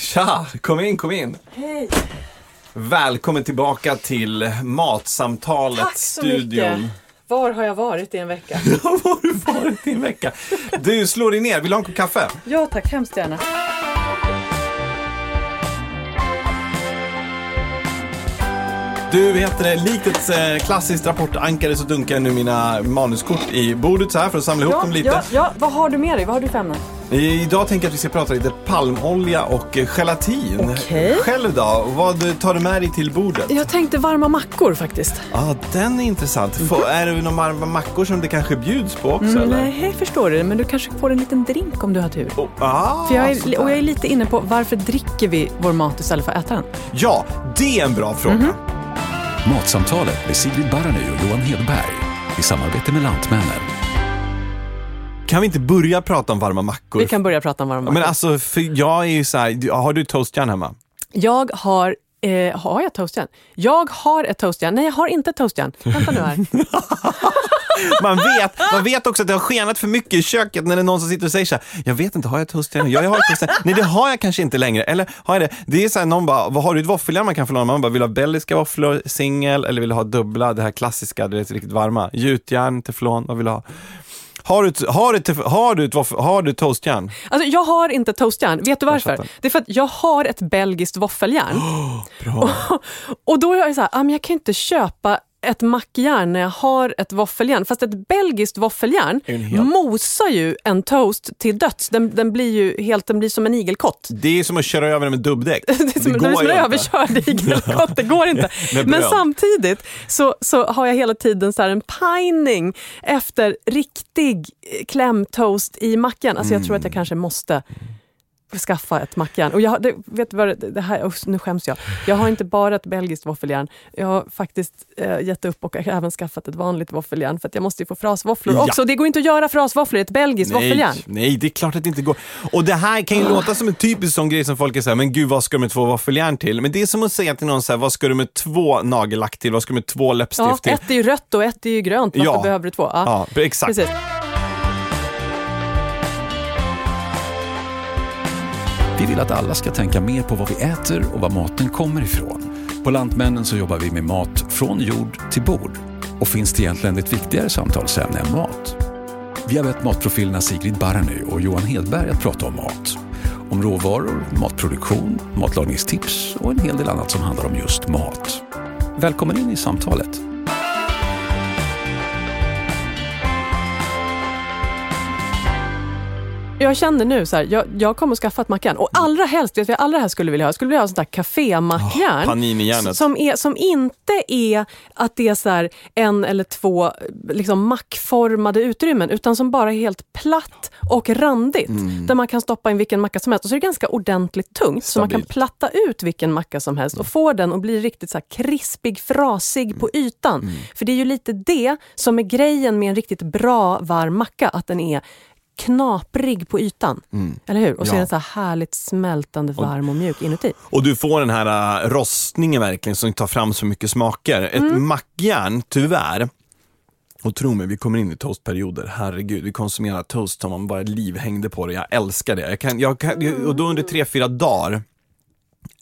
Tja, kom in, kom in. Hej! Välkommen tillbaka till Matsamtalet Tack så studion. mycket. Var har jag varit i en vecka? Var har du varit i en vecka? Du, slå dig ner. Vill du ha en kopp kaffe? Ja tack, hemskt gärna. Du, vet det, likt ett eh, klassiskt rapportankare så dunkar jag nu mina manuskort i bordet så här för att samla ihop Ja, dem lite. ja, ja, vad har du med dig? Vad har du för ämnen? Idag tänker jag att vi ska prata lite palmolja och eh, gelatin. Okej. Själv då? Vad tar du med dig till bordet? Jag tänkte varma mackor faktiskt. Ja, den är intressant. Får, är det några varma mackor som det kanske bjuds på också? Mm, eller? nej, förstår du. Men du kanske får en liten drink om du har tur. Oh, ah, För jag är, och jag är lite inne på varför dricker vi vår mat istället för att äta den? Ja, det är en bra fråga. Mhm. Matsamtalet med Sigrid Barany och Johan Hedberg i samarbete med Lantmännen. Kan vi inte börja prata om varma mackor? Vi kan börja prata om varma mackor. Men alltså, för jag är ju så här, har du toastjärn hemma? Jag har Eh, har jag toastjärn? Jag har ett toastjärn. Nej, jag har inte ett toastjärn. Vänta nu här. Man vet, man vet också att det har skenat för mycket i köket när det är någon som sitter och säger så här, jag vet inte, har jag toastjärn? Ja, jag har ett toastjärn. Nej, det har jag kanske inte längre. Eller har jag det? Det är så här, någon bara, vad har du ett våffeljärn man kan få låna? Man bara, vill du ha belgiska våfflor, singel eller vill du ha dubbla, det här klassiska, det är riktigt varma. Gjutjärn, teflon, vad vill du ha? Har du, har du, har du, har du toastjärn? Alltså, jag har inte toastjärn. Vet du varför? Det är för att jag har ett belgiskt våffeljärn. Bra. Och då är jag så här, ah, men jag kan inte köpa ett mackjärn när jag har ett våffeljärn. Fast ett belgiskt våffeljärn helt- mosar ju en toast till döds. Den, den blir ju helt, den blir som en igelkott. Det är som att köra över den med dubbdäck. Det är som, det är som en överkörd igelkott, det går inte. Men samtidigt så, så har jag hela tiden så en pining efter riktig eh, klämtoast i mackan. Alltså jag tror att jag kanske måste skaffa ett mackjärn. Och jag, det, vet vad, det, det här, usch, nu skäms jag. Jag har inte bara ett belgiskt våffeljärn. Jag har faktiskt eh, gett upp och även skaffat ett vanligt våffeljärn för att jag måste ju få frasvåfflor Ja. också. Det går inte att göra frasvåfflor i ett belgiskt Nej, våffeljärn. nej, det är klart att det inte går. Och det här kan ju låta som en typisk sån grej som folk är såhär, men gud vad ska du med två våffeljärn till? Men det är som att säga till någon så här, vad ska du med två nagellack till? Vad ska du med två läppstift Ja, till? ett är ju rött och ett är ju grönt. Varför Ja. behöver du två? Ja, exakt. Precis. Vi vill att alla ska tänka mer på vad vi äter och var maten kommer ifrån. På Lantmännen så jobbar vi med mat från jord till bord. Och finns det egentligen ett viktigare samtalsämne än mat? Vi har bett matprofilerna Sigrid Barany och Johan Hedberg att prata om mat. Om råvaror, matproduktion, matlagningstips och en hel del annat som handlar om just mat. Välkommen in i samtalet. Jag känner nu så här, jag, jag kommer att skaffa ett mackjärn. Och allra helst, vet jag allra helst skulle vilja ha? Skulle vilja ha sånt där kafémackjärn. Paninijärnet. som, är, som inte är att det är så här en eller två liksom mackformade utrymmen, utan som bara är helt platt och randigt. Mm. Där man kan stoppa in vilken macka som helst. Och så är det ganska ordentligt tungt, så man kan platta ut vilken macka som helst och få den att bli riktigt så här krispig, frasig på ytan. Mm. För det är ju lite det som är grejen med en riktigt bra varm macka, att den är knaprig på ytan. Eller hur? Och så Mm. Ja. är den så här härligt smältande varm och mjuk inuti. Och du får den här uh, rostningen verkligen som tar fram så mycket smaker. Ett Mm. mackjärn, tyvärr, och tro mig, vi kommer in i toastperioder. Herregud, vi konsumerar toast som om bara liv hängde på det. Jag älskar det. Jag kan, jag kan, och då under tre, fyra dagar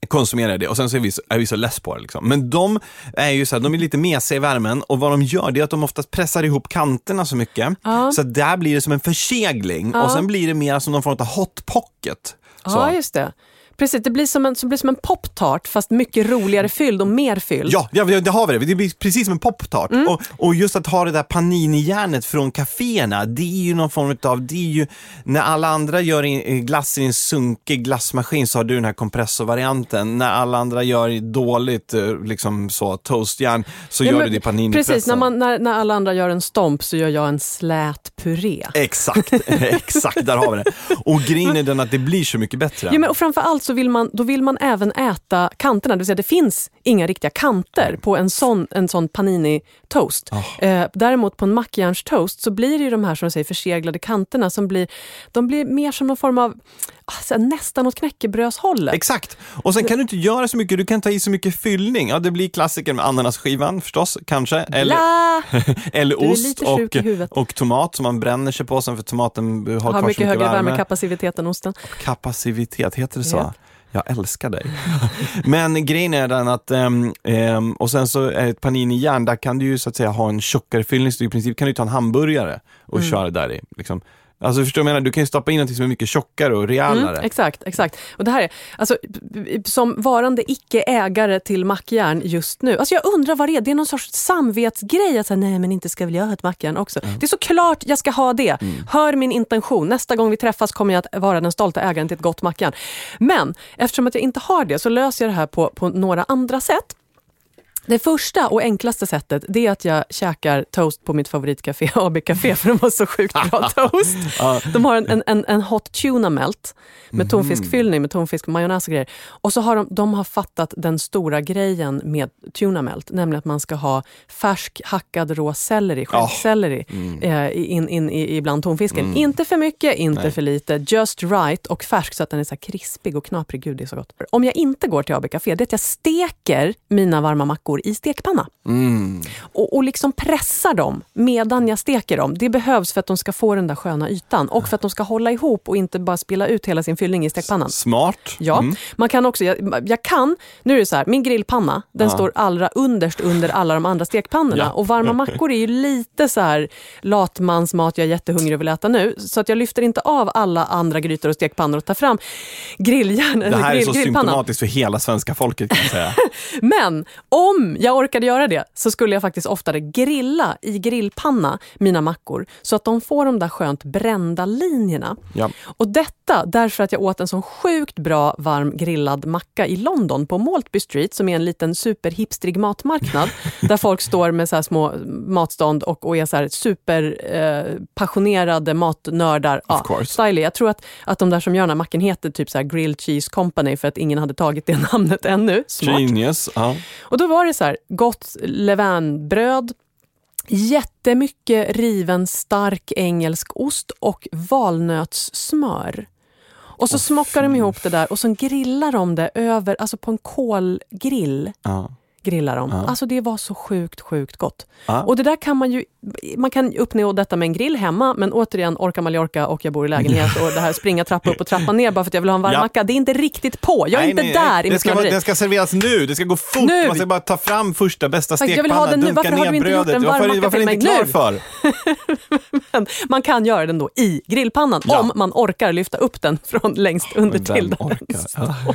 konsumerar jag det och sen så är vi så, är vi så less på det. Liksom. Men de är ju så här, de är lite mesiga i värmen och vad de gör det är att de oftast pressar ihop kanterna så mycket Ja. så där blir det som en försegling och sen blir det mer som någon form av hot pocket. Så. Ja, just det. Precis, det blir som en, blir som en poptart fast mycket roligare fylld och mer fylld. Ja, ja, det har vi det. Det blir precis som en poptart. Mm. Och, och just att ha det där paninijärnet från kaféerna, det är ju någon form av, det är ju, när alla andra gör glass i en sunkig glassmaskin så har du den här kompressorvarianten. När alla andra gör dåligt, eh, liksom så, toastjärn, så Ja, gör men du det i paninipressen. Precis, när, man, när, när alla andra gör en stomp så gör jag en slät puré. Exakt, exakt, där har vi det. Och grejen är den att det blir så mycket bättre. Ja, men och framför allt så vill man, då vill man även äta kanterna, det vill säga det finns inga riktiga kanter på en sån, en sån panini-toast. Eh, däremot på en mackjärnstoast så blir det ju de här som säger förseglade kanterna som blir, de blir mer som någon form av, alltså, nästan åt knäckebrödshållet. Exakt. Och sen kan du inte göra så mycket, du kan ta i så mycket fyllning. Ja, det blir klassiker med ananasskivan förstås, kanske. Eller, eller ost och, och tomat som man bränner sig på sen för tomaten har, Har så mycket högre värme. värmekapacitet än osten. Kapacitet, heter det så? Ja. Jag älskar dig. Men grejen är den att, ehm, ehm, och sen så är ett panini-järn, där kan du ju så att säga ha en tjockare fyllning, så i princip kan du ta en hamburgare och Mm. köra där i. Liksom. Alltså förstår du vad jag menar? Du kan ju stoppa in något som är mycket tjockare och rejälare. Mm, exakt, exakt. Och det här är, alltså, som varande icke-ägare till mackjärn just nu, alltså jag undrar vad det är. Det är någon sorts samvetsgrej att säga, nej men inte ska väl jag ha ett mackjärn också. Det är såklart jag ska ha det. Hör min intention. Nästa gång vi träffas kommer jag att vara den stolta ägaren till ett gott mackjärn. Men eftersom att jag inte har det så löser jag det här på, på några andra sätt. Det första och enklaste sättet det är att jag käkar toast på mitt favoritcafé, AB Café, för de har så sjukt bra toast. De har en, en, en, hot tuna melt med tonfiskfyllning, med tonfisk, majonnäs och grejer. Och så har de, de har fattat den stora grejen med tuna melt, nämligen att man ska ha färsk hackad rå selleri, stjälkselleri, eh, in, in, i, ibland tonfisken. Inte för mycket, inte för lite, just right och färsk så att den är så krispig och knaprig. Gud, det är så gott. Om jag inte går till AB Café, det är att jag steker mina varma mackor i stekpanna. Och, och liksom pressar dem medan jag steker dem. Det behövs för att de ska få den där sköna ytan och för att de ska hålla ihop och inte bara spilla ut hela sin fyllning i stekpannan. Smart. Ja, Mm. man kan också, jag, jag kan, nu är det så här, min grillpanna, den står allra underst under alla de andra stekpannorna. Ja. Och varma mackor är ju lite så här latmansmat, jag är jättehungrig och vill äta nu. Så att jag lyfter inte av alla andra grytor och stekpannor och tar fram grilljärn Det här är grill, så grillpannan. symptomatiskt för hela svenska folket kan jag säga. Men om jag orkade göra det så skulle jag faktiskt oftare grilla i grillpanna mina mackor så att de får de där skönt brända linjerna. Ja. Och detta därför att jag åt en sån sjukt bra varm grillad macka i London på Maltby Street som är en liten superhipstrig matmarknad där folk står med så här små matstånd och, och är så här superpassionerade eh, matnördar. Course. styliga. Jag tror att, att de där som gör den här macken heter typ så här Grilled Cheese Company för att ingen hade tagit det namnet ännu. Smart. Genius. Ja. Och då var det så här, gott levainbröd, jättemycket riven stark engelsk ost och valnötssmör. Och så smockar de ihop det där och så grillar de det över, alltså på en kolgrill. Ja. Grillar de. Alltså det var så sjukt, sjukt gott. Ja. Och det där kan man ju, man kan uppnå detta med en grill hemma, men återigen, orka Mallorca och jag bor i lägenhet och det här springa trappa upp och trappa ner bara för att jag vill ha en varm Ja. macka, det är inte riktigt på. Jag är Nej, inte nej, där i mitt ska, det ska serveras nu, det ska gå fort. Nu! Man ska bara ta fram första bästa Fast jag vill ha stekpanna, den nu. Varför har du inte gjort brödet. en varm varför macka varför till inte mig klar nu? för? Men man kan göra den då i grillpannan Ja. om man orkar lyfta upp den från längst under till. orkar? Ja.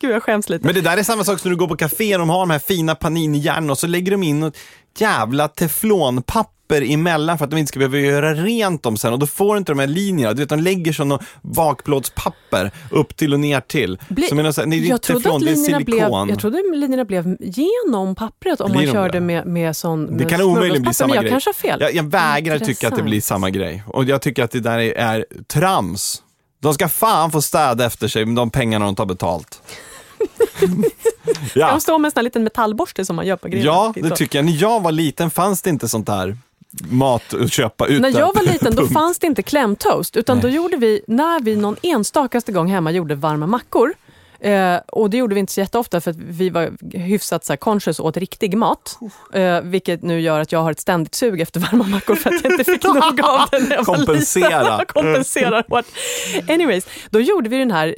Gud, jag skäms lite. Men det där är samma sak som när du går på café och de har de här fina paninijärnen och så lägger de in något jävla teflonpapper emellan för att de inte ska behöva göra rent dem sen och då får inte de här linjerna. Du vet, de lägger något bakplåtspapper upp till och ner till. Bli- Som så här, nej, jag, trodde teflon, att linjerna blev, jag trodde linjerna blev genom pappret om Blir man de körde det? med, med sån Det med kan omöjligen bli samma jag grej. har fel. Jag, jag vägrar tycka att det Intressant. blir samma grej. Och jag tycker att det där är, är trams. De ska fan få städa efter sig med de pengarna de tar betalt. Ska ja, de stå med en sån här liten metallborste som man gör på grillen? ja, det så. tycker jag. När jag var liten fanns det inte sånt där mat att köpa ute. När jag var liten då fanns det inte klämtoast, utan då gjorde vi, när vi någon enstakaste gång hemma gjorde varma mackor, eh, och det gjorde vi inte så jätteofta för att vi var hyfsat så här, conscious och åt riktig mat. Eh, vilket nu gör att jag har ett ständigt sug efter varma mackor för att jag inte fick nog av det när jag var Kompensera. liten. Kompenserar hårt. Anyways, då gjorde vi den här,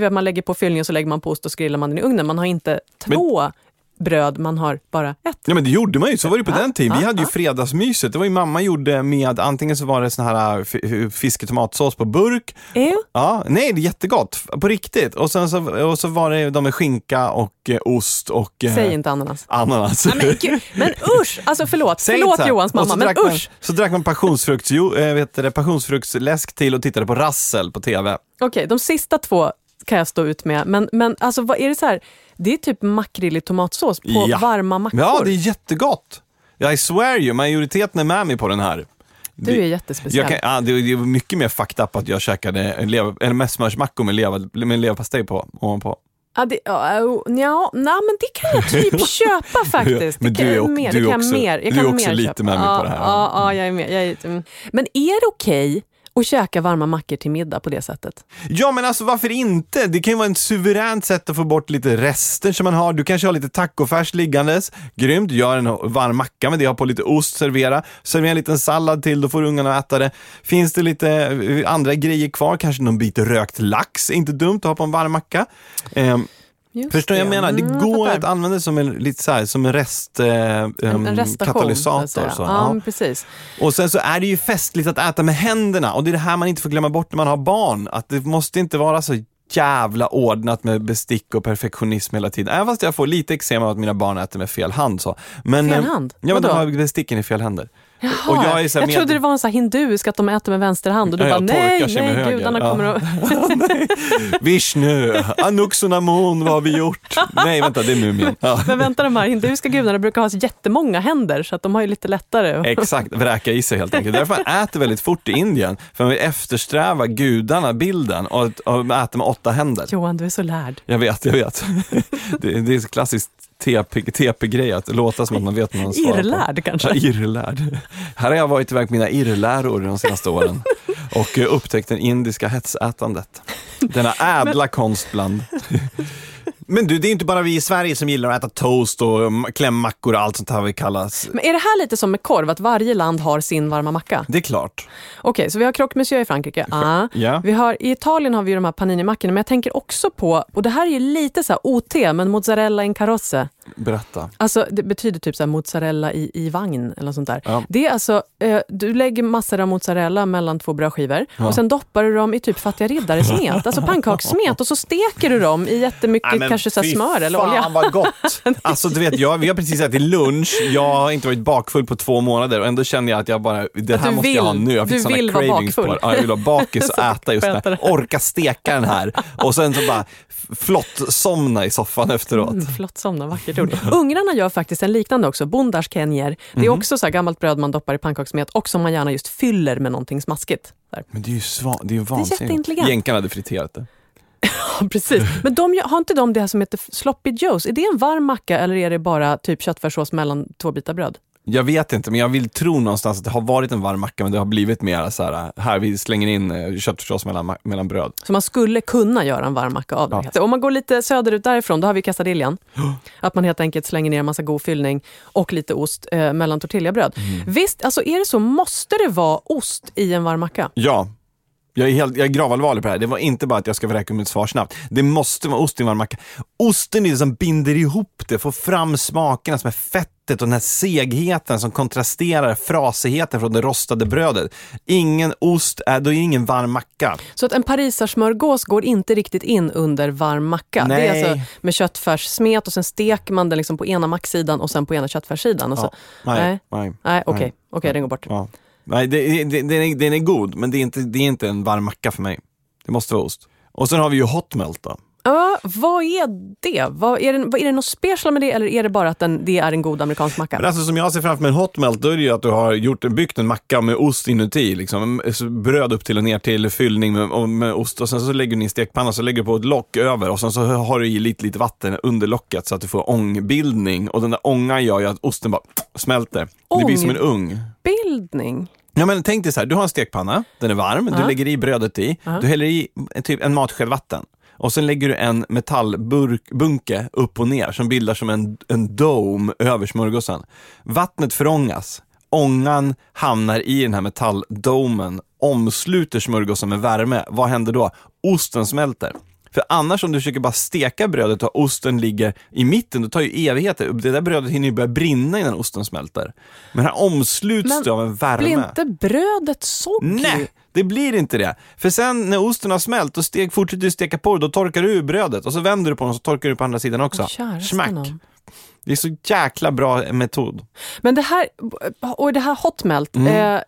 eh, man lägger på fyllningen så lägger man på ost och så grillar man den i ugnen. Man har inte två bröd, man har bara ett. Ja men det gjorde man ju, så var det på den tiden. Vi hade ju fredagsmyset. Det var ju mamma gjorde med, antingen så var det sån här äh, f- fisk och tomatsås på burk. Ew. Ja, nej det är jättegott, på riktigt. Och sen så, och så var det de med skinka och eh, ost och eh, Säg inte ananas. ananas. Men, gud, men usch! Alltså förlåt, Säg förlåt. Johans mamma, men drack man, usch! Så drack man passionsfrukts, jo, äh, vet det, passionsfruktsläsk till och tittade på Rassel på TV. Okej, de sista två kan jag stå ut med. Men, men alltså, vad är det så här? Det är typ makrill i tomatsås på Ja. varma mackor. Ja, det är jättegott. I swear you, majoriteten är med mig på den här. Du är jättespeciell. Kan, ja, det, är mycket mer fucked up att jag käkade mässmörsmackor med, lev, med leverpastej på, ovanpå. Ja, det, ja, ja, nej, men det kan jag typ köpa faktiskt. Men du är mer, du är också- mer, jag du är också mer lite köpa. med mig på det här. Ja, ja jag är med. Jag är. Men är det okej och käka varma mackor till middag på det sättet. Ja, men alltså varför inte? Det kan ju vara ett suveränt sätt att få bort lite rester som man har. Du kanske har lite tacofärs liggandes. Grymt, gör en varm macka med det, ha på lite ost, servera. Servera en liten sallad till, då får ungarna äta det. Finns det lite eh, andra grejer kvar, kanske någon bit rökt lax, inte dumt att ha på en varm macka. Ehm, Just Förstår jag menar? Det Mm, går att använda det som en, lite så här, som en rest, eh, en, ehm, en restation. katalysator. så ja, ja. precis. Och sen så är det ju festligt att äta med händerna och det är det här man inte får glömma bort när man har barn. Att det måste inte vara så jävla ordnat med bestick och perfektionism hela tiden. Även fast jag får lite eksem av att mina barn äter med fel hand. Så. Men, Fel eh, hand? Ja, men de har besticken i fel händer. Jaha, Och jag är så jag med- trodde det var en så hinduisk, att de äter med vänster hand och du Ja, bara nej, nej, gudarna Ja. kommer att... Vishnu, Anuxonamun, vad har vi gjort? Nej, vänta, det är Mumien. Ja. Men vänta, de här hinduiska gudarna brukar ha jättemånga händer så att de har ju lite lättare. Exakt, vräka i sig helt enkelt. Därför man äter väldigt fort i Indien. För man vill eftersträva gudarna, bilden, och, och äter med åtta händer. Johan, du är så lärd. Jag vet, jag vet. Det, det är klassiskt TP-grej att låta som att man vet vad man svarar på. Irrlärd kanske. Ja, irrlärd. Här har jag varit iväg på mina irrläror de senaste åren och eh, upptäckt det indiska hetsätandet. Denna ädla konst bland... Men du, det är inte bara vi i Sverige som gillar att äta toast och mm, klämmackor och allt sånt här vi kallas. Men är det här lite som med korv, att varje land har sin varma macka? Det är klart. Okej, så vi har croque monsieur i Frankrike. Ah. Ja. Vi har, I Italien har vi ju de här panini-mackorna, men jag tänker också på, och det här är ju lite så här OT, men mozzarella in carrozze. Berätta. Alltså det betyder typ så här mozzarella i, i vagn eller något sånt där. Ja. Det är alltså, eh, du lägger massor av mozzarella mellan två brödskivor och sen doppar du dem i typ fattiga riddare-smet, alltså pannkakssmet och så steker du dem i jättemycket Nej, kanske så smör eller fan olja. vad gott! Alltså du vet, jag, vi har precis ätit lunch, jag har inte varit bakfull på två månader och ändå känner jag att jag bara, det här måste jag ha vill- nu. Jag fick vill vara cravings på bakfull. det. Ja, jag vill vara bakis och äta just det. Orka steka den här och sen så bara flott somna i soffan efteråt. Mm, flott somna, vackert ord. Ungrarna gör faktiskt en liknande också, bondars kenjer. Det är Mhm. också så här gammalt bröd man doppar i pannkakssmet och som man gärna just fyller med någonting smaskigt. Där. Men det är ju, sva, det är ju vansinnigt. Jänkarna hade friterat det. Ja, precis. Men de, har inte de det här som heter sloppy joes? Är det en varm macka eller är det bara typ köttfärssås mellan två bitar bröd? Jag vet inte, men jag vill tro någonstans att det har varit en varm macka, men det har blivit mer så här, här vi slänger in eh, köttfärssås mellan, mellan bröd. Så man skulle kunna göra en varm macka av det. Ja. Om man går lite söderut därifrån, då har vi quesadillan. Att man helt enkelt slänger ner en massa god fyllning och lite ost eh, mellan tortillabröd. Mm. Visst, alltså är det så, måste det vara ost i en varm macka? Ja. Jag är, helt, jag är gravallvarlig på det här. Det var inte bara att jag ska vräka mitt svar snabbt. Det måste vara ost i varm macka. Osten är det som binder ihop det, får fram smakerna som är fettet och den här segheten som kontrasterar frasigheten från det rostade brödet. Ingen ost, är, då är det ingen varm macka. Så att en parisarsmörgås går inte riktigt in under varm macka. Det är Nej. alltså med köttfärssmet och sen steker man den liksom på ena macksidan och sen på ena köttfärssidan. Och så. Ja. Nej, Nej. nej. Nej, okej, Nej. okej, den går bort. Ja. Nej, det, det, den, är, den är god, men det är, inte, det är inte en varm macka för mig. Det måste vara ost. Och sen har vi ju hot melt då. Ja, vad är det? Vad, är, det vad, är det något special med det eller är det bara att den, det är en god amerikansk macka? Men alltså som jag ser framför mig en hot melt, då är det ju att du har gjort, byggt en macka med ost inuti. Liksom. Bröd upp till och ner till, fyllning med, med ost och sen så lägger du i en stekpanna, så lägger du på ett lock över och sen så har du i lite, lite vatten under locket så att du får ångbildning. Och den där ångan gör ju att osten bara smälter. Det blir som en ugn. Bildning? Ja, men tänk dig så här, du har en stekpanna, den är varm, du Ja. lägger i brödet i, du häller i typ en matsked vatten. Och sen lägger du en metallbunke upp och ner som bildar som en, en dome över smörgåsen. Vattnet förångas, ångan hamnar i den här metalldomen, omsluter smörgåsen med värme. Vad händer då? Osten smälter. För annars om du försöker bara steka brödet och osten ligger i mitten, då tar ju evigheter. Det där brödet hinner ju börja brinna innan osten smälter. Men här omsluts Men det av en värme. Blir inte brödet soggy? Nej, det blir inte det. För sen när osten har smält, då steg, fortsätter du steka på det, då torkar du ur brödet och så vänder du på den och så torkar du på andra sidan också. Smack. nån. Det är så jäkla bra metod. Men det här, och det här hot melt, Mm.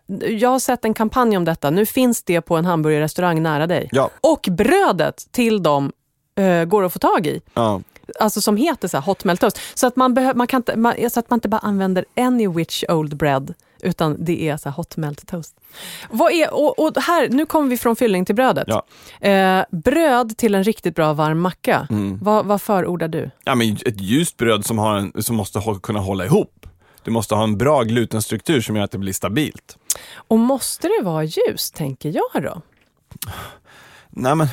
eh, jag har sett en kampanj om detta. Nu finns det på en hamburgerrestaurang nära dig. Ja. Och brödet till dem eh, går att få tag i. Ja. Alltså som heter så här hot melt toast. Så att man, behö- man, kan inte, man, så att man inte bara använder any which old bread, utan det är så hot melt toast. Vad är, och, och här, nu kommer vi från fyllning till brödet. Ja. Eh, bröd till en riktigt bra varm macka. Mm. Vad, vad förordar du? ja, men ett ljust bröd som, har en, som måste hå- kunna hålla ihop. Du måste ha en bra glutenstruktur som gör att det blir stabilt. Och måste det vara ljus, tänker jag då? Nej, men,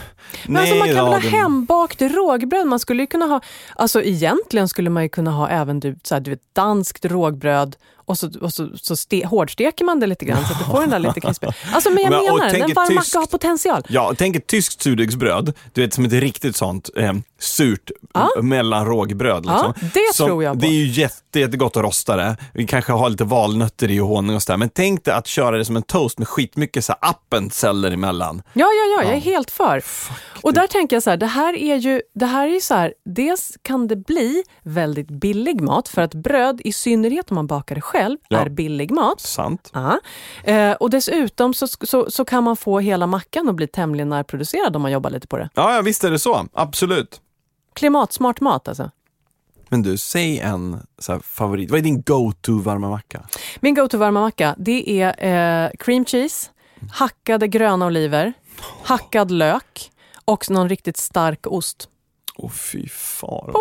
Men alltså man kan väl ha hembakt rågbröd? Man skulle kunna ha, alltså egentligen skulle man ju kunna ha även du, så här, du vet, danskt rågbröd och så, och så, så ste, hårdsteker man det lite grann så att du får den där lite krispiga. Alltså men jag Men, menar, en varm tyskt- macka har potential. Ja, tänk ett tyskt surdegsbröd, du vet som ett riktigt sånt eh, surt Ja. m- mellan rågbröd. Liksom. Ja, det som, tror jag på. Det är ju jätte, jättegott att rosta det. Vi kanske har lite valnötter i och honung och sådär. Men tänk dig att köra det som en toast med skitmycket så appenzeller emellan. Ja, ja, ja, jag är helt för. Och där tänker jag så här, det här är ju, det här är ju så här, dels kan det bli väldigt billig mat, för att bröd, i synnerhet om man bakar det själv, Ja. är billig mat. Sant? Ja. Eh, och dessutom så, så, så kan man få hela mackan att bli tämligen närproducerad om man jobbar lite på det. Ja, ja, visst är det så. Absolut. Klimatsmart mat alltså. Men du, säg en så här, favorit. Vad är din go-to varma macka? Min go-to varma macka, det är eh, cream cheese, hackade gröna oliver, hackad lök och någon riktigt stark ost. Åh fy far.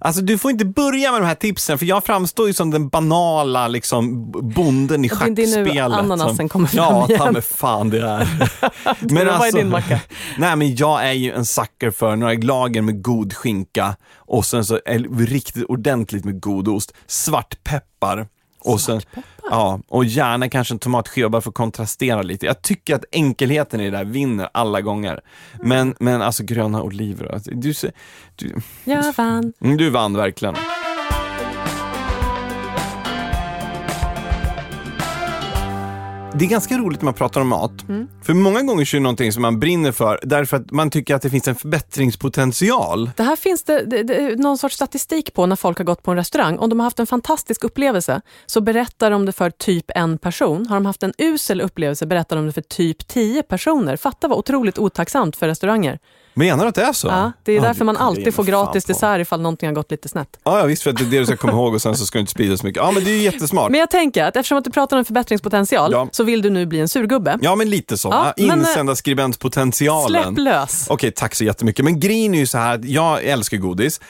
Alltså du får inte börja med de här tipsen för jag framstår ju som den banala liksom, bonden i Och det- det är nu schackspelet. ananasen som, kommer fram Ja, ta igen. mig fan det är. Men vad är din macka? Nej men jag är ju en sucker för några lager med god skinka och sen så är riktigt ordentligt med god ost, svartpeppar. Och sen, ja, och gärna kanske en tomatskiva bara för att kontrastera lite. Jag tycker att enkelheten i det där vinner alla gånger. Men, men alltså gröna oliver, du, du, Jag vann. Mm, Du vann verkligen. Det är ganska roligt när man pratar om mat. För många gånger är det någonting som man brinner för därför att man tycker att det finns en förbättringspotential. Det här finns det, det, det, någon sorts statistik på när folk har gått på en restaurang. Om de har haft en fantastisk upplevelse så berättar de det för typ en person. Har de haft en usel upplevelse berättar de det för typ tio personer. Fatta vad otroligt otacksamt för restauranger. Menar du att det är så? Ja, det är därför man alltid får gratis dessert ifall någonting har gått lite snett. Ja, ja, visst för att det är det du ska komma ihåg och sen så ska du inte sprida så mycket. Ja, men det är ju jättesmart. Men jag tänker att eftersom att du pratar om förbättringspotential Ja. så vill du nu bli en surgubbe. Ja, men lite så. Ja, eh, Insända skribentpotentialen. Släpp lös. Okej, tack så jättemycket. Men grejen är ju så här att jag älskar godis.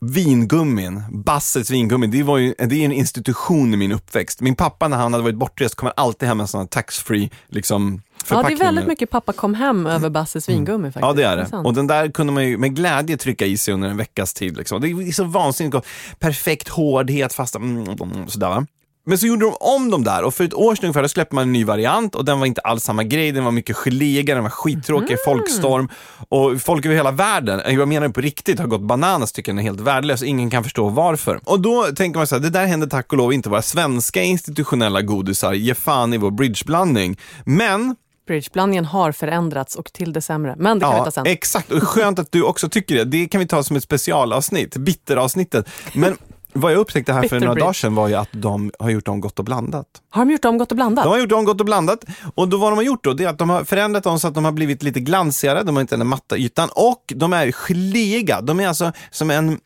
Vingummin, Basses vingummi, det, var ju, det är en institution i min uppväxt. Min pappa när han hade varit bortrest kom alltid hem med en sån här tax-free liksom, Ja, det är väldigt mycket pappa kom hem över Basses vingummi faktiskt. Ja, det är det. Och den där kunde man ju med glädje trycka i sig under en veckas tid. Liksom. Det är så vansinnigt gott. Perfekt hårdhet, fast mm, mm, sådär. Men så gjorde de om dem där och för ett år sedan ungefär då släppte man en ny variant och den var inte alls samma grej. Den var mycket geléigare, den var skittråkig, Mm. folkstorm och folk över hela världen, jag menar på riktigt, har gått bananas tycker den är helt värdelös. Ingen kan förstå varför. Och då tänker man så här, det där händer tack och lov inte våra svenska institutionella godisar. Ge fan i vår bridgeblandning. Men Bridgeblandningen har förändrats och till det sämre. Men det kan vi ta sen. Exakt, och skönt att du också tycker det. Det kan vi ta som ett specialavsnitt, bitteravsnittet. Men vad jag upptäckte här för några dagar sedan var ju att de har gjort om gott och blandat. Har de gjort om gott och blandat? De har gjort om gott och blandat och då vad de har gjort då, det är att de har förändrat dem så att de har blivit lite glansigare, de har inte den matta ytan och de är geléiga. De är alltså som en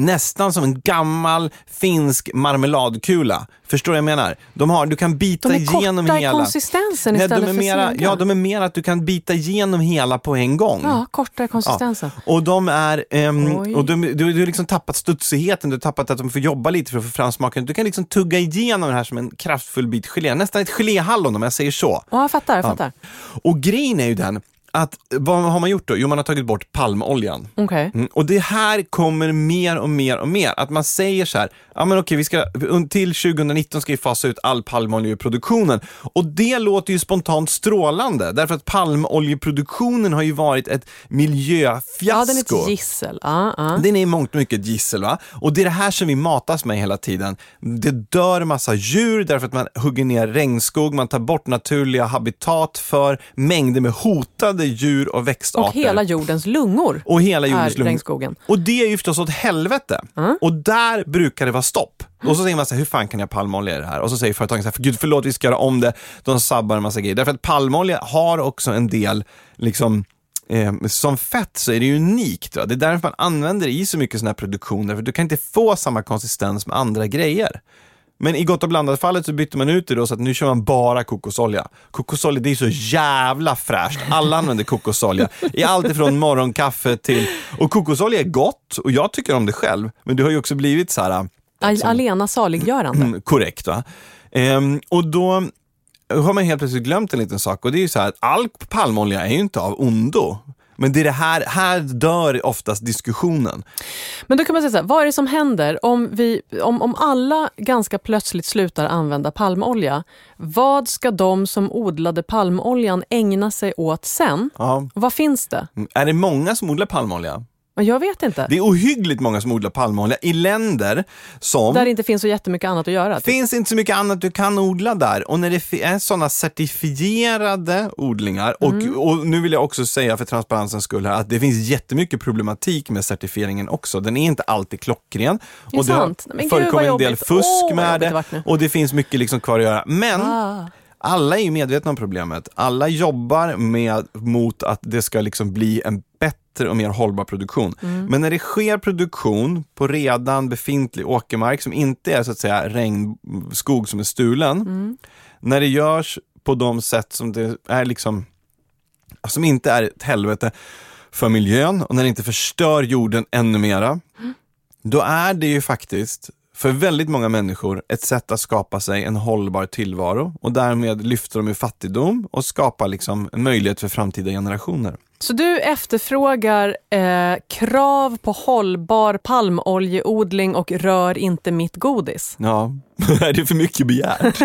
Nästan som en gammal finsk marmeladkula. Förstår du vad jag menar? De har, du kan bita De är igenom korta i hela. konsistensen Nej, istället de är för sega. Ja, de är mer att du kan bita igenom hela på en gång. Ja, korta i konsistensen. Och de är, ehm, och de, du, du har liksom tappat studsigheten, du har tappat att de får jobba lite för att få fram smaken. Du kan liksom tugga igenom det här som en kraftfull bit gelé, nästan ett geléhallon om jag säger så. Ja, jag fattar. Jag fattar. Och grejen är ju den att vad har man gjort då? Jo, man har tagit bort palmoljan. Okej. Mm, och det här kommer mer och mer och mer. Att man säger så här, ja men okej, vi ska, till 2019 ska vi fasa ut all palmoljeproduktionen. Och det låter ju spontant strålande, därför att palmoljeproduktionen har ju varit ett miljöfiasko. Ja, den är ett gissel. Ja, ja. Den är i mångt och mycket ett gissel. Va? Och det är det här som vi matas med hela tiden. Det dör massa djur därför att man hugger ner regnskog, man tar bort naturliga habitat för mängder med hotade djur och växtarter. Och hela jordens lungor Och hela jordens lungor. regnskogen. Och det är ju förstås åt helvete. Och där brukar det vara stopp. Och så säger man så här, hur fan kan jag palmolja det här? Och så säger företagen så här, för gud förlåt vi ska göra om det. De sabbar en massa grejer. Därför att palmolja har också en del, liksom, eh, som fett så är det unikt. Va? Det är därför man använder det i så mycket sådana här produktioner, för du kan inte få samma konsistens med andra grejer. Men i gott och blandat fallet så bytte man ut det då så att nu kör man bara kokosolja. Kokosolja det är så jävla fräscht. Alla använder kokosolja. I allt ifrån morgonkaffe till... Och kokosolja är gott och jag tycker om det själv. Men det har ju också blivit så här Al- Alena saliggörande. Mm, korrekt va? Ehm, och då har man helt plötsligt glömt en liten sak och det är ju så här att all palmolja är ju inte av ondo. Men det är det här, här dör oftast diskussionen. Men då kan man säga så här, vad är det som händer om, vi, om, om alla ganska plötsligt slutar använda palmolja? Vad ska de som odlade palmoljan ägna sig åt sen? Ja. Vad finns det? Är det många som odlar palmolja? Men Jag vet inte. Det är ohyggligt många som odlar palmolja i länder som Där det inte finns så jättemycket annat att göra. Det typ. finns inte så mycket annat du kan odla där. Och när det är sådana certifierade odlingar, och, Mm. och nu vill jag också säga för transparensens skull här, att det finns jättemycket problematik med certifieringen också. Den är inte alltid klockren. Det är och det har sant. Gud, vad förekommit en del fusk vad med det det. Och det finns mycket liksom kvar att göra. Men Ah. alla är ju medvetna om problemet. Alla jobbar med, mot att det ska liksom bli en bättre och mer hållbar produktion. Mm. Men när det sker produktion på redan befintlig åkermark som inte är så att säga regnskog som är stulen. Mm. När det görs på de sätt som det är liksom, som inte är ett helvete för miljön och när det inte förstör jorden ännu mera. Då är det ju faktiskt för väldigt många människor ett sätt att skapa sig en hållbar tillvaro och därmed lyfta dem ur fattigdom och skapa liksom en möjlighet för framtida generationer. Så du efterfrågar eh, krav på hållbar palmoljeodling och rör inte mitt godis. Ja, är det för mycket begärt?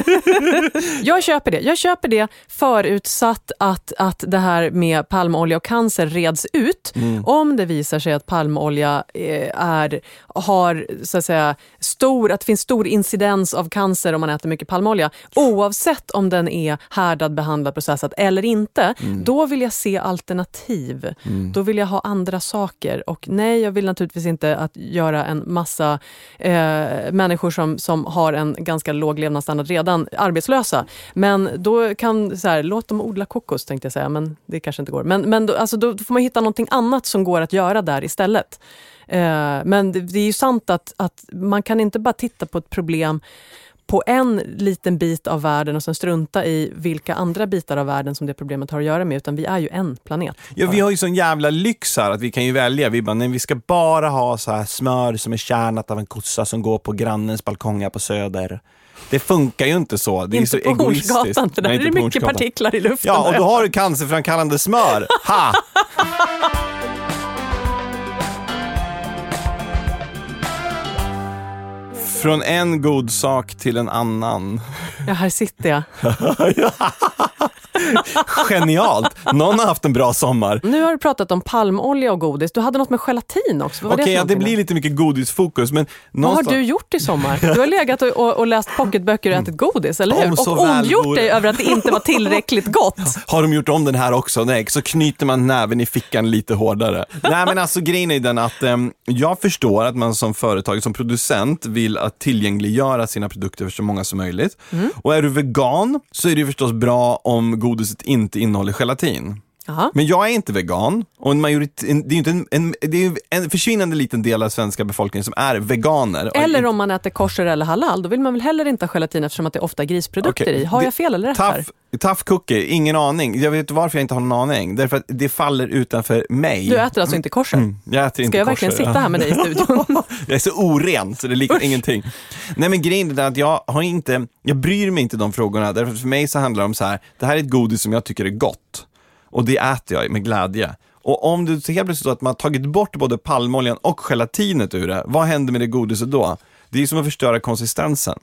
Jag köper det. Jag köper det förutsatt att, att det här med palmolja och cancer reds ut. Om det visar sig att palmolja eh, är, har så att säga, stor, att det finns stor incidens av cancer om man äter mycket palmolja, oavsett om den är härdad, behandlad, processad eller inte, då vill jag se alternativ. Då vill jag ha andra saker. Och nej, jag vill naturligtvis inte att göra en massa eh, människor som, som har en ganska låg levnadsstandard redan arbetslösa. Men då kan, så här, låt dem odla kokos tänkte jag säga, men det kanske inte går. Men, men då, alltså, då får man hitta någonting annat som går att göra där istället. Eh, men det, det är ju sant att, att man kan inte bara titta på ett problem på en liten bit av världen och sen strunta i vilka andra bitar av världen som det problemet har att göra med, utan vi är ju en planet. Ja, vi har ju sån jävla lyx här att vi kan ju välja. Vi bara, nej, vi ska bara ha så här smör som är kärnat av en kossa som går på grannens balkong här på Söder. Det funkar ju inte så. Det är inte så på egoistiskt. För där är det mycket partiklar i luften. Ja, och då har du cancerframkallande smör. Ha! Från en god sak till en annan. Ja, här sitter jag. Genialt! Någon har haft en bra sommar. Nu har du pratat om palmolja och godis. Du hade något med gelatin också. Vad Okej, det, för ja, det blir lite mycket godisfokus, men Vad någonstans... har du gjort i sommar? Du har legat och, och, och läst pocketböcker och ätit godis, eller hur? Och ondgjort vore. dig över att det inte var tillräckligt gott. Har de gjort om den här också? Nej, så knyter man näven i fickan lite hårdare. Nej men alltså grejen är den att em, jag förstår att man som företag, som producent vill att tillgängliggöra sina produkter för så många som möjligt. Och är du vegan så är det förstås bra om godiset inte innehåller gelatin. Jaha. Men jag är inte vegan och en det är inte en, en, det är en försvinnande liten del av svenska befolkningen som är veganer. Eller om man äter kosher eller halal, då vill man väl heller inte ha gelatin eftersom att det är ofta grisprodukter Okej, i. Har det- jag fel eller rätt här? Tough, tough cookie, ingen aning. Jag vet varför jag inte har någon aning. Därför att det faller utanför mig. Du äter alltså inte kosher? Mm, jag äter inte Ska jag verkligen kosher, sitta här med dig i studion? Jag är så oren så det liknar ingenting. Nej men grejen är att jag har inte, jag bryr mig inte de frågorna. Därför att för mig så handlar det om så här, det här är ett godis som jag tycker är gott. Och det äter jag med glädje. Och om det så helt plötsligt så att man har tagit bort både palmoljan och gelatinet ur det, vad händer med det godiset då? Det är ju som att förstöra konsistensen.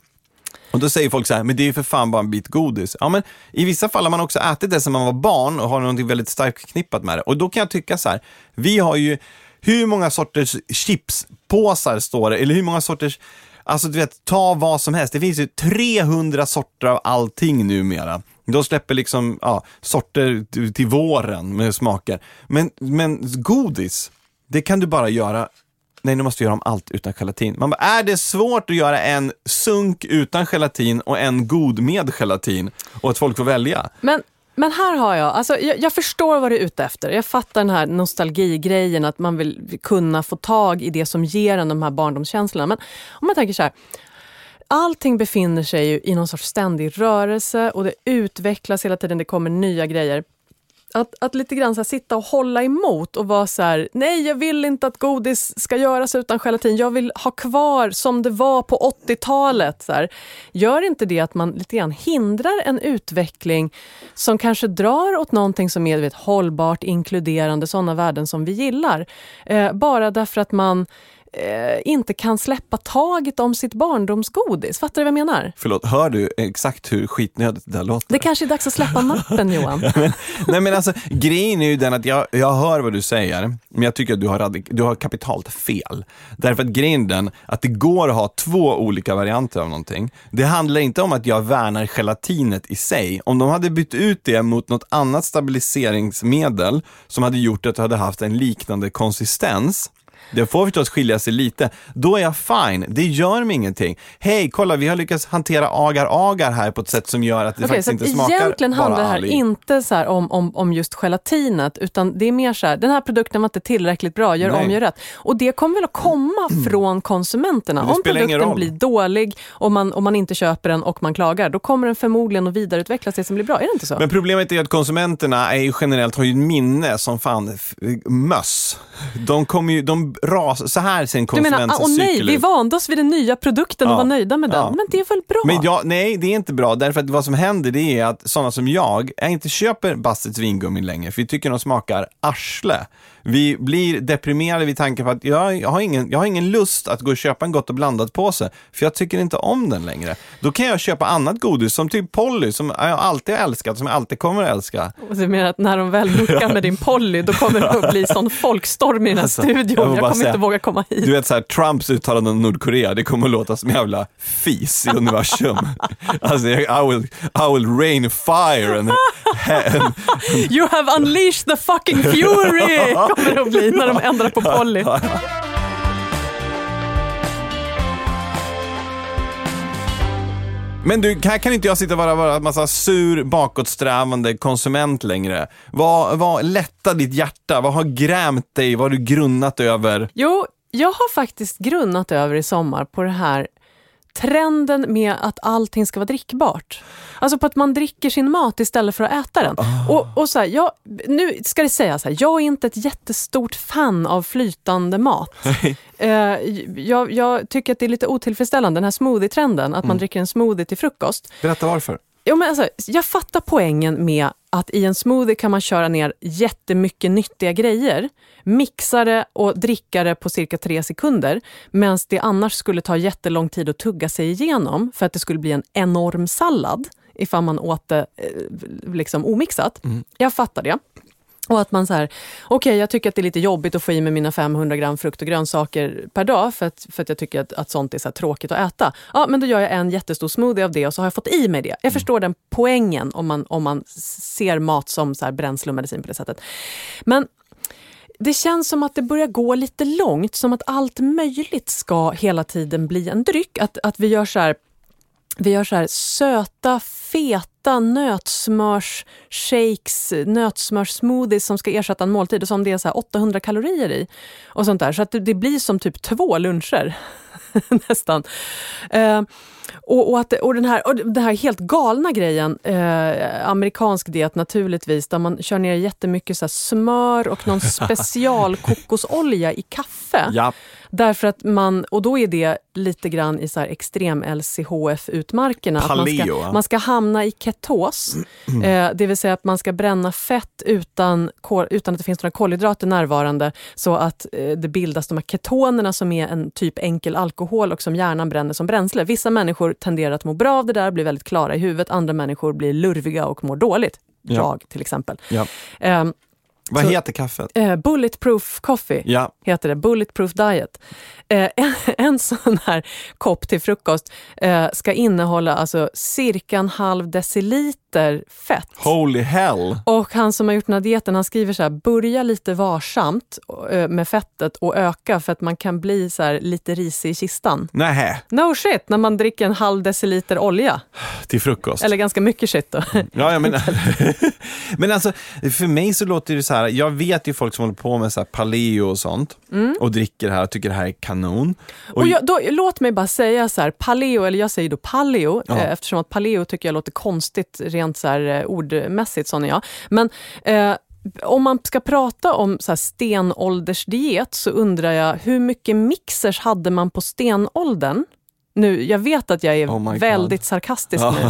Och då säger folk så här, men det är ju för fan bara en bit godis. Ja men i vissa fall har man också ätit det som man var barn och har något väldigt starkt förknippat med det. Och då kan jag tycka så här, vi har ju hur många sorters chipspåsar står det, eller hur många sorters Alltså du vet, ta vad som helst. Det finns ju 300 sorter av allting numera. De släpper liksom ja, sorter till- våren med smaker. Men, men godis, det kan du bara göra Nej, nu måste vi göra om allt utan gelatin. Man bara, är det svårt att göra en sunk utan gelatin och en god med gelatin och att folk får välja? Men, men här har jag, alltså, jag, jag förstår vad du är ute efter. Jag fattar den här nostalgigrejen, att man vill kunna få tag i det som ger en de här barndomskänslorna. Men om man tänker så här, allting befinner sig ju i någon sorts ständig rörelse och det utvecklas hela tiden, det kommer nya grejer. att, att lite grann så här, sitta och hålla emot och vara så här, nej jag vill inte att godis ska göras utan gelatin, jag vill ha kvar som det var på 80-talet. Så här. Gör inte det att man lite grann hindrar en utveckling som kanske drar åt någonting som är vet, hållbart, inkluderande, sådana värden som vi gillar. Eh, bara därför att man eh, inte kan släppa taget om sitt barndomsgodis. Fattar du vad jag menar? Förlåt, hör du exakt hur skitnödigt det där låter? Det kanske är dags att släppa nappen Johan. men, nej men alltså, grejen är ju den att jag, jag hör vad du säger, men jag tycker att du har, du har kapitalt fel. Därför att grejen är den att det går att ha två olika varianter av någonting. Det handlar inte om att jag värnar gelatinet i sig. Om de hade bytt ut det mot något annat stabiliseringsmedel som hade gjort att du hade haft en liknande konsistens, det får förstås skilja sig lite. Då är jag fine. Det gör mig ingenting. Hej, kolla vi har lyckats hantera agar-agar här på ett sätt som gör att det Okej, faktiskt inte smakar egentligen handlar det här alg. inte så om, om, om just gelatinet, utan det är mer så här, den här produkten var inte tillräckligt bra, gör Nej. om, gör rätt. Och det kommer väl att komma från konsumenterna. Om produkten blir dålig och man, och man inte köper den och man klagar, då kommer den förmodligen att vidareutvecklas det som blir bra. Är det inte så? Men problemet är att konsumenterna är ju generellt har ju minne som fan möss. De kommer ju, de ras, så här ser en du menar, ah, åh nej, vi ut. vande oss vid den nya produkten och Ja. var nöjda med den. Ja. Men det är väl bra? Men ja, nej, det är inte bra, därför att vad som händer det är att sådana som jag, jag inte köper Bassets vingummi längre, för vi tycker de smakar arsle. Vi blir deprimerade vid tanken på att jag, jag, har ingen, jag har ingen lust att gå och köpa en Gott och blandat påse, för jag tycker inte om den längre. Då kan jag köpa annat godis, som typ Polly, som jag alltid har älskat, som jag alltid kommer att älska. Och du menar att när de väl muckar med din Polly, då kommer det att bli sån folkstorm i den här Alltså, jag studion. Jag kommer säga- inte våga komma hit. Du vet så här, Trumps uttalande om Nordkorea, det kommer att låta som jävla fis i universum. alltså, I will, I will rain fire and, and You have unleashed the fucking fury! kommer det att bli när de ändrar på Polly. Men du, här kan inte jag sitta och vara, vara en massa sur, bakåtsträvande konsument längre. Vad, vad lättar ditt hjärta? Vad har grämt dig? Vad har du grunnat över? Jo, jag har faktiskt grunnat över i sommar på det här trenden med att allting ska vara drickbart. Alltså på att man dricker sin mat istället för att äta den. Och, och så här, jag, nu ska det sägas, här, jag är inte ett jättestort fan av flytande mat. Eh, jag, jag tycker att det är lite otillfredsställande, den här smoothie-trenden, att man dricker en smoothie till frukost. Berätta varför. Jo, men alltså, jag fattar poängen med att i en smoothie kan man köra ner jättemycket nyttiga grejer, mixa det och dricka det på cirka tre sekunder, medan det annars skulle ta jättelång tid att tugga sig igenom för att det skulle bli en enorm sallad ifall man åt det eh, liksom omixat. Jag fattar det. Och att man så här, okej jag tycker att det är lite jobbigt att få i mig mina 500 gram frukt och grönsaker per dag för att, för att jag tycker att, att sånt är så tråkigt att äta. Ja, men då gör jag en jättestor smoothie av det och så har jag fått i mig det. Jag förstår den poängen om man, om man ser mat som så här bränsle och medicin på det sättet. Men det känns som att det börjar gå lite långt, som att allt möjligt ska hela tiden bli en dryck. Att, att vi gör så här vi gör så här söta, feta nötsmörs-shakes, nötsmörs-smoothies som ska ersätta en måltid och som det är så här 800 kalorier i. Och sånt där. Så att det, blir som typ två luncher. Nästan. Eh, och, och, att, och, den här, och den här helt galna grejen, eh, amerikansk diet naturligtvis, där man kör ner jättemycket så smör och någon special kokosolja i kaffe. Ja. Därför att man, och då är det lite grann i så här extrem LCHF-utmarkerna. Att man, ska, man ska hamna i ketos, eh, det vill säga att man ska bränna fett utan, utan att det finns några kolhydrater närvarande så att eh, det bildas de här ketonerna som är en typ enkel alkohol och som hjärnan bränner som bränsle. Vissa människor tenderar att må bra av det där, blir väldigt klara i huvudet. Andra människor blir lurviga och mår dåligt. Ja. Jag till exempel. Ja. Eh, Vad Så- heter kaffet? eh, bulletproof coffee Ja. heter det, Bulletproof Diet. Eh, en, en sån här kopp till frukost eh, ska innehålla alltså cirka en halv deciliter fett. Holy hell. Och han som har gjort den här dieten, han skriver så här, börja lite varsamt med fettet och öka för att man kan bli så här lite risig i kistan. Nähä, No shit, när man dricker en halv deciliter olja. till frukost. Eller ganska mycket shit då. Ja, ja, men, men alltså, för mig så låter det så här, jag vet ju folk som håller på med så paleo och sånt och dricker det här och tycker det här är kanon. Och, Och jag, då, låt mig bara säga så här, paleo, eller jag säger då paleo, Ja. eh, eftersom att paleo tycker jag låter konstigt rent rent så här, eh, ordmässigt, sån är jag. Men eh, om man ska prata om så stenåldersdiet så undrar jag, hur mycket mixers hade man på stenåldern? Nu, jag vet att jag är Oh God. väldigt sarkastisk nu.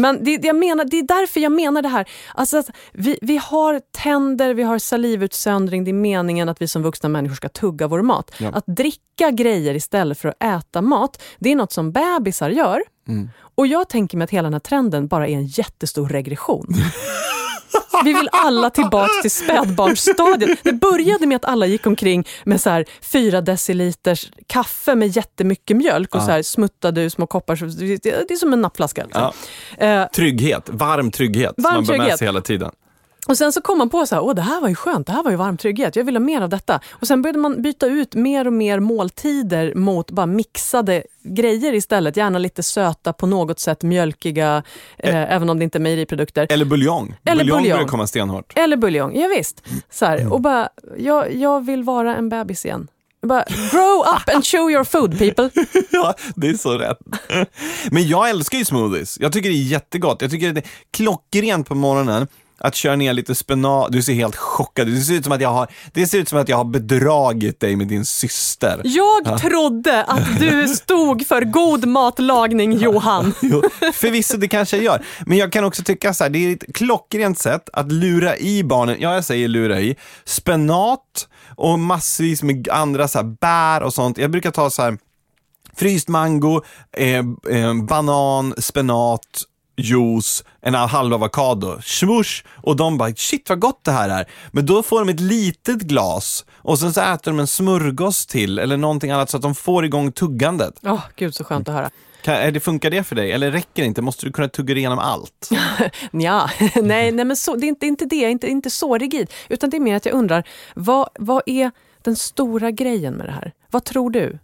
Men det, jag menar, det är därför jag menar det här. Alltså vi, vi har tänder, vi har salivutsöndring. Det är meningen att vi som vuxna människor ska tugga vår mat. Ja. Att dricka grejer istället för att äta mat, det är något som bebisar gör. Mm. Och jag tänker mig att hela den här trenden bara är en jättestor regression. Vi vill alla tillbaka till spädbarnsstadiet. Det började med att alla gick omkring med så här fyra deciliters kaffe med jättemycket mjölk och Ja. så här smuttade ur små koppar. Det är som en nappflaska. Liksom. Eh, Trygghet, varm trygghet som Varm man bär med sig hela tiden. Och sen så kom man på så här, åh det här var ju skönt, det här var ju varm trygghet, jag vill ha mer av detta. Och sen började man byta ut mer och mer måltider mot bara mixade grejer istället. Gärna lite söta, på något sätt mjölkiga, eh, även om det inte är mejeriprodukter. Eller buljong. Eller buljong buljong. börjar komma stenhårt. Eller buljong, ja, visst. Så här, Mm. och bara, jag, jag vill vara en bebis igen. Bara, grow up and chew your food people. Ja, det är så rätt. Men jag älskar ju smoothies. Jag tycker det är jättegott. Jag tycker det är klockrent på morgonen att köra ner lite spenat. Du ser helt chockad ut. Det ser ut som att jag har, det ser ut som att jag har bedragit dig med din syster. Jag trodde att du stod för god matlagning, Johan. Jo, förvisso, det kanske jag gör. Men jag kan också tycka så här, det är ett klockrent sätt att lura i barnen, ja jag säger lura i, spenat och massvis med andra så här, bär och sånt. Jag brukar ta så här fryst mango, eh, eh, banan, spenat, juice, en halv avokado, smush och de bara shit vad gott det här är. Men då får de ett litet glas och sen så äter de en smörgås till eller någonting annat så att de får igång tuggandet. Åh, Gud så skönt att höra. Kan, är det, funkar det för dig eller räcker det inte? Måste du kunna tugga igenom allt? Ja, nej, nej men så, det är inte, inte det, inte, inte så rigid. Utan det är mer att jag undrar, vad, vad är den stora grejen med det här? Vad tror du?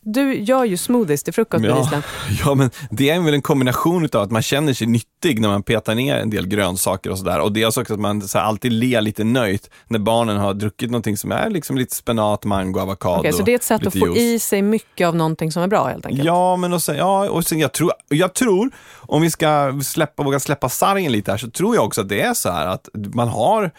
Du gör ju smoothies till frukost Ja, bevisligen. ja, men det är väl en kombination av att man känner sig nyttig när man petar ner en del grönsaker och sådär. Och dels också att man så alltid ler lite nöjt när barnen har druckit någonting som är liksom lite spenat, mango, avokado. Okej, så det är ett sätt att få juice. i sig mycket av någonting som är bra helt enkelt? Ja, men och sen, ja, och sen jag, tror, jag tror, om vi ska släppa, våga släppa sargen lite här, så tror jag också att det är så här att man har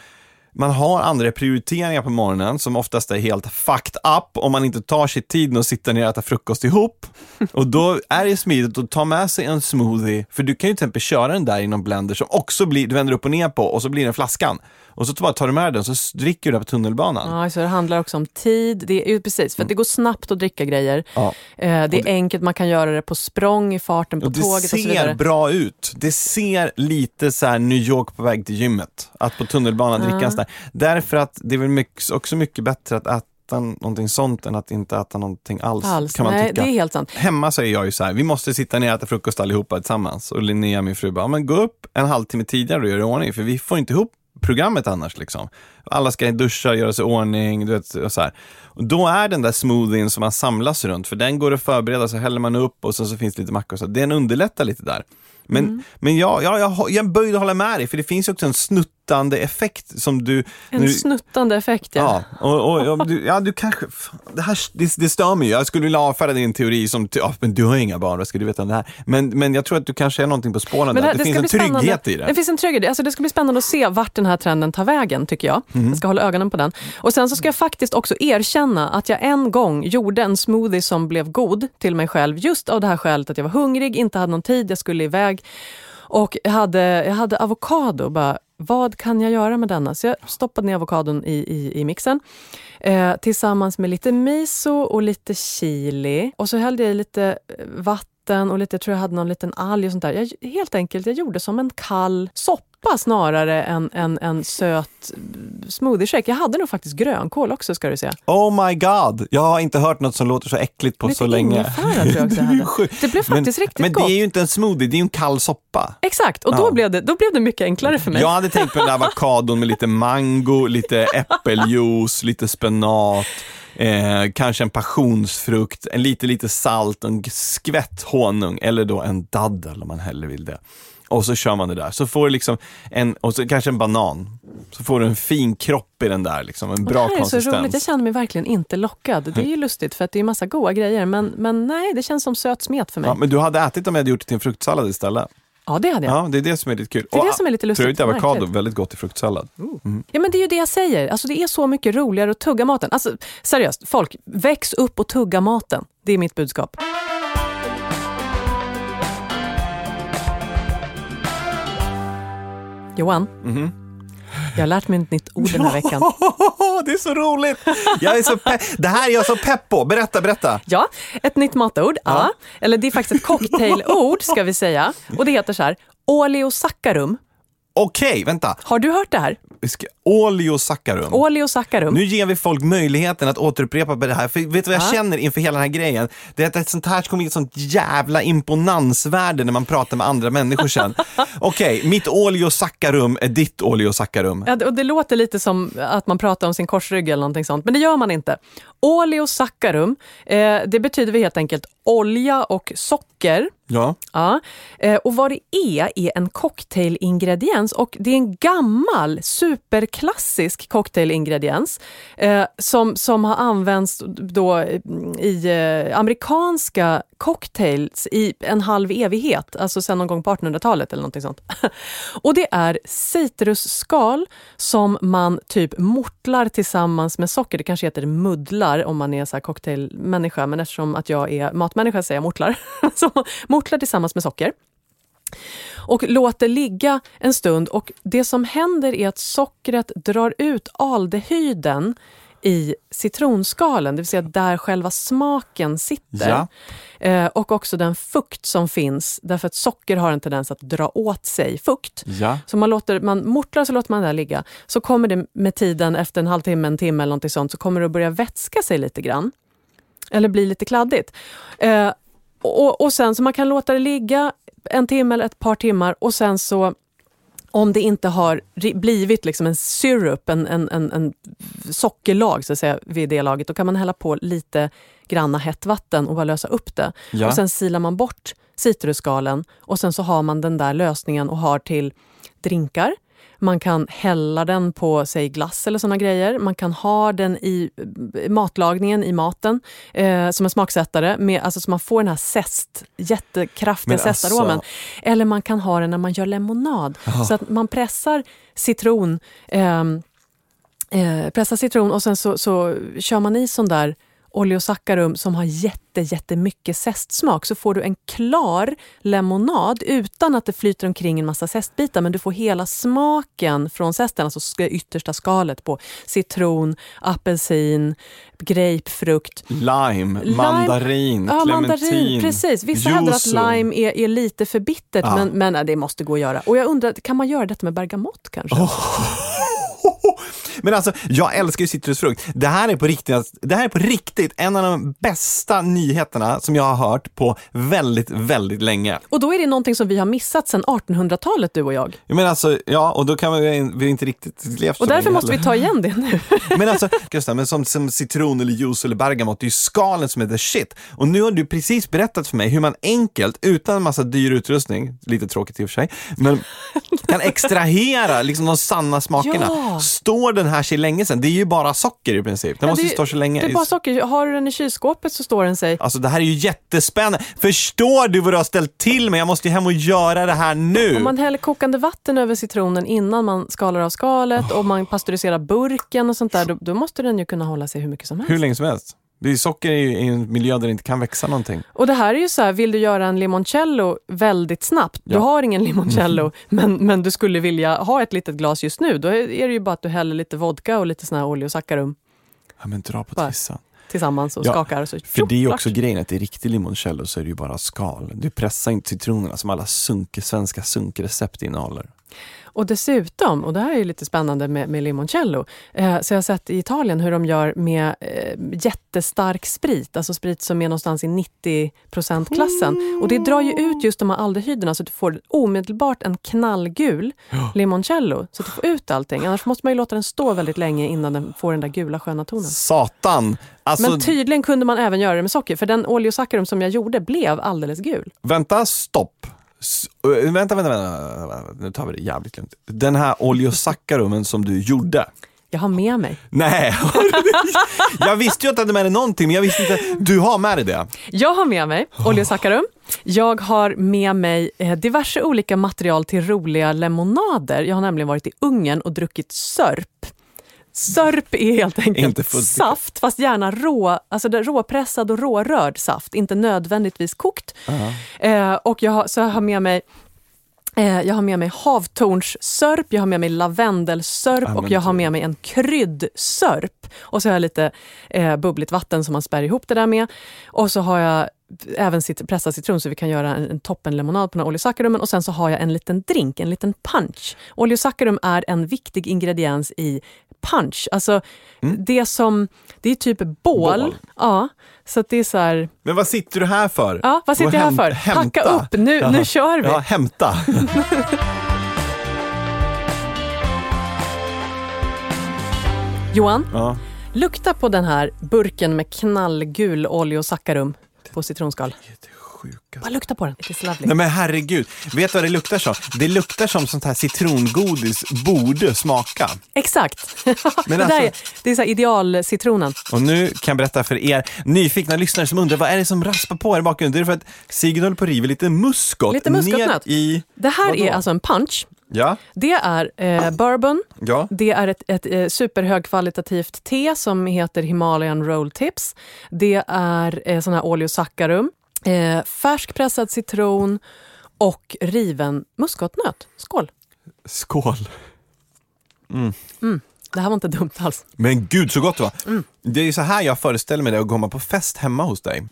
man har andra prioriteringar på morgonen som oftast är helt fucked up om man inte tar sig tiden och sitter ner och äter frukost ihop. Och då är det smidigt att ta med sig en smoothie, för du kan ju till exempel köra den där i någon blender som också blir, du vänder upp och ner på och så blir den flaskan. Och så bara tar du med den så dricker du det på tunnelbanan. Ja, så det handlar också om tid. Det är, precis, för att det går snabbt att dricka grejer. Ja. Eh, det är enkelt, man kan göra det på språng, i farten, på Och det tåget och så ser vidare. bra ut. Det ser lite så New York på väg till gymmet. Att på tunnelbanan dricka en sån där. Därför att det är väl mycket, också mycket bättre att äta någonting sånt än att inte äta någonting alls, Alls. kan man Nej, tycka. det är helt sant. Hemma är jag ju så här, vi måste sitta ner och äta frukost allihopa tillsammans. Och Linnea, min fru, bara, men gå upp en halvtimme tidigare och gör i ordning, för vi får inte ihop programmet annars. Liksom. Alla ska duscha, göra sig i ordning, du vet, och så här. Och då är den där smoothien som man samlas runt, för den går att förbereda, så häller man upp och sen så finns det lite mackor. Så den underlättar lite där. Men, Mm. men jag, jag, jag, jag är böjd att hålla med dig, för det finns ju också en snuttande effekt som du... En du snuttande effekt, ja. Ja, och, och, och du, ja, du kanske... Det, här, det, det stör mig ju. Jag skulle vilja avfärda din teori som, ja, men du har inga barn, vad ska du veta om det här? Men, men jag tror att du kanske är någonting på spåren där. här- Det, finns en trygghet i det. Det finns en trygghet. Alltså det ska bli spännande att se vart den här trenden tar vägen, tycker jag. Mhm. Jag ska hålla ögonen på den. Och Sen så ska jag faktiskt också erkänna att jag en gång gjorde en smoothie som blev god till mig själv, just av det här skälet att jag var hungrig, inte hade någon tid, jag skulle iväg. Och jag hade, jag hade avokado. Bara, vad kan jag göra med denna? Så jag stoppade ner avokadon i, i, i mixen eh, tillsammans med lite miso och lite chili. Och så hällde jag i lite eh, vatten och lite, jag tror jag hade någon liten alg och sånt där. Jag, helt enkelt, jag gjorde som en kall soppa snarare än en, en söt smoothie shake. Jag hade nog faktiskt grönkål också ska du säga. Oh my god, jag har inte hört något som låter så äckligt på Lite så länge. tror jag också Det hade. blev faktiskt men, riktigt Men gott. det är ju inte en smoothie, det är ju en kall soppa. Exakt, och Ja. då, blev det, då blev det mycket enklare för mig. Jag hade tänkt på den där avokadon med lite mango, lite äppeljuice, lite spenat, eh, kanske en passionsfrukt, en lite, lite salt, en skvätt honung eller då en daddel om man hellre vill det. Och så kör man det där. Så får du liksom en, och så kanske en banan. Så får du en fin kropp i den där, liksom, en bra det här är så konsistens. roligt, jag känner mig verkligen inte lockad. Det är ju lustigt för att det är massa goda grejer men, men nej, det känns som söt smet för mig. Ja, men du hade ätit om jag hade gjort det till en fruktsallad istället. Ja, det hade jag. Ja, det är det som är lite kul. Det är det som är lite lustigt För övrigt avokado, väldigt gott i fruktsallad. Ja, men det är ju det jag säger. Alltså, det är så mycket roligare att tugga maten. Alltså, seriöst, folk, väx upp och tugga maten. Det är mitt budskap. Johan, Mhm. jag har lärt mig ett nytt ord den här veckan. det är så roligt! Jag är så det här är jag så pepp på. Berätta, berätta. Ja, ett nytt matord. Ja. Eller det är faktiskt ett cocktailord ska vi säga. Och det heter så här, oleosaccharum. Okej, vänta. Har du hört det här? Vi ska, oleosaccharum. Oleosaccharum. Nu ger vi folk möjligheten att återupprepa det här. För vet du vad jag Ja. känner inför hela den här grejen? Det är att ett sånt här kommer ge ett sånt jävla imponansvärde när man pratar med andra människor sen. Okej, mitt oleosaccharum är ditt oleosaccharum. Ja, och det låter lite som att man pratar om sin korsrygg eller någonting sånt, men det gör man inte. Oleosaccharum, eh, det betyder helt enkelt olja och socker. Ja. Ja. Eh, och vad det är, är en cocktailingrediens och det är en gammal superklassisk cocktailingrediens eh, som, som har använts då i eh, amerikanska cocktails i en halv evighet, alltså sen någon gång på 1800-talet eller någonting sånt. och det är citrusskal som man typ mortlar tillsammans med socker. Det kanske heter muddlar om man är så här cocktailmänniska, men eftersom att jag är matmänniska säger jag mortlar. så mortlar tillsammans med socker och låter ligga en stund och det som händer är att sockret drar ut aldehyden i citronskalen, det vill säga där själva smaken sitter. Ja. Eh, och också den fukt som finns, därför att socker har en tendens att dra åt sig fukt. Ja. Så man, låter, man mortlar så låter man det där ligga. Så kommer det med tiden, efter en halvtimme, en timme eller någonting sånt, så kommer det att börja vätska sig lite grann. Eller bli lite kladdigt. Eh, och, och sen så man kan låta det ligga en timme eller ett par timmar och sen så om det inte har blivit liksom en syrup, en, en, en, en sockerlag så att säga, vid det laget, då kan man hälla på lite granna hett vatten och bara lösa upp det. Ja. Och sen silar man bort citrusskalen och sen så har man den där lösningen och har till drinkar. Man kan hälla den på säg glass eller såna grejer. Man kan ha den i eh, matlagningen, i maten, eh, som en smaksättare. Med, alltså, så man får den här zest, jättekraftiga Men alltså- zestaromen. Eller man kan ha den när man gör lemonad. Så att man pressar citron, ehm, eh, pressar citron och sen så, så kör man i sån där oleosaccharum som har jätte, jättemycket zestsmak så får du en klar lemonad utan att det flyter omkring en massa zestbitar men du får hela smaken från zesten, alltså yttersta skalet på citron, apelsin, grapefrukt. Lime, Lime- mandarin, Ja, clementin, mandarin. Precis. Vissa hävdar att lime är, är lite för bittert, Ja. men, men det måste gå att göra. Och jag undrar, kan man göra detta med bergamott kanske? Men alltså, jag älskar ju citrusfrukt. Det här, är på riktigt, det här är på riktigt en av de bästa nyheterna som jag har hört på väldigt, väldigt länge. Och då är det någonting som vi har missat sedan 1800-talet, du och jag. Jag menar alltså, ja, och då kan vi, vi inte riktigt levt Och därför måste vi ta igen det nu. Men alltså, Gustav, men som, som citron eller juice eller bergamott, det är ju skalen som är the shit. Och nu har du precis berättat för mig hur man enkelt, utan en massa dyr utrustning, lite tråkigt i och för sig, men kan extrahera liksom de sanna smakerna. Ja. Står den här sig länge sedan? Det är ju bara socker i princip. Den måste ju stå så länge. Det är bara socker. Har du den i kylskåpet så står den sig. Alltså det här är ju jättespännande. Förstår du vad du har ställt till med? Jag måste ju hem och göra det här nu. Om man häller kokande vatten över citronen innan man skalar av skalet och man pasteuriserar burken och sånt där, då, då måste den ju kunna hålla sig hur mycket som helst. Hur länge som helst. Det är, socker är ju i en miljö där det inte kan växa någonting. Och det här är ju så här, vill du göra en limoncello väldigt snabbt, du Ja. har ingen limoncello, men, men du skulle vilja ha ett litet glas just nu, då är det ju bara att du häller lite vodka och lite sån här oleosaccharum Ja men dra på tissan. tillsammans och Ja, skakar. Och så, För det är ju också klart. grejen, att i riktig limoncello så är det ju bara skal. Du pressar inte citronerna som alla sunke, svenska sunkrecept innehåller. Och dessutom, och det här är ju lite spännande med, med limoncello, eh, så jag har sett i Italien hur de gör med eh, jättestark sprit, alltså sprit som är någonstans i 90%-klassen. Och det drar ju ut just de här aldehyderna så att du får omedelbart en knallgul limoncello, så att du får ut allting. Annars måste man ju låta den stå väldigt länge innan den får den där gula sköna tonen. Satan! Alltså, Men tydligen kunde man även göra det med socker, för den oleosaccharum som jag gjorde blev alldeles gul. vänta, stopp. S- vänta, vänta, vänta, vänta, nu tar vi det jävligt lugnt. Den här oleosaccharumen som du gjorde, Jag har med mig. Nej, jag visste ju att du hade med dig någonting, men jag visste inte. Du har med dig det? Jag har med mig oleosaccharum. Jag har med mig eh, diverse olika material till roliga lemonader. Jag har nämligen varit i Ungern och druckit sörp. Sörp är helt enkelt saft, fast gärna rå, alltså råpressad och rårörd saft, inte nödvändigtvis kokt. Eh, och jag har, så jag har med mig eh, jag har med mig havtornssörp, jag har med mig lavendelsörp och jag har med mig en kryddsörp. Och så har jag lite eh, bubbligt vatten som man spär ihop det där med. Och så har jag även cit- pressad citron så vi kan göra en, en toppenlemonad på den här oleosaccharumen. Och sen så har jag en liten drink, en liten punch. Oleosaccharum är en viktig ingrediens i punch. Alltså det som, det är typ bål. Bål. Ja, så det är så här, Men vad sitter du här för? ja vad sitter jag här och för? häm- Hacka hämta. upp, nu, Jaha. nu kör vi. Ja, hämta. Johan, Ja. lukta på den här burken med knallgul oleosaccharum på citronskal. Sjuka. Bara lukta på den. It is lovely. Nej men herregud, vet du vad det luktar som? Det luktar som sånt här citrongodis borde smaka. Exakt. Men det, där är, alltså- det är så här idealcitronen. Och nu kan jag berätta för er nyfikna lyssnare som undrar vad är det som raspar på här i bakgrunden? Det är för att Sigrid håller på att riva lite muskot, Lite muskotnöt. ner i... Det här Vadå? är alltså en punch. Ja, Det är eh, bourbon, ja. det är ett, ett eh, superhögkvalitativt te som heter Himalayan Roll Tips. Det är eh, sån här oleosaccharum, eh, färskpressad citron och riven muskotnöt. Skål! Skål. Det här var inte dumt alls. Men gud så gott det var. Mm. Det är så här jag föreställer mig det att komma på fest hemma hos dig.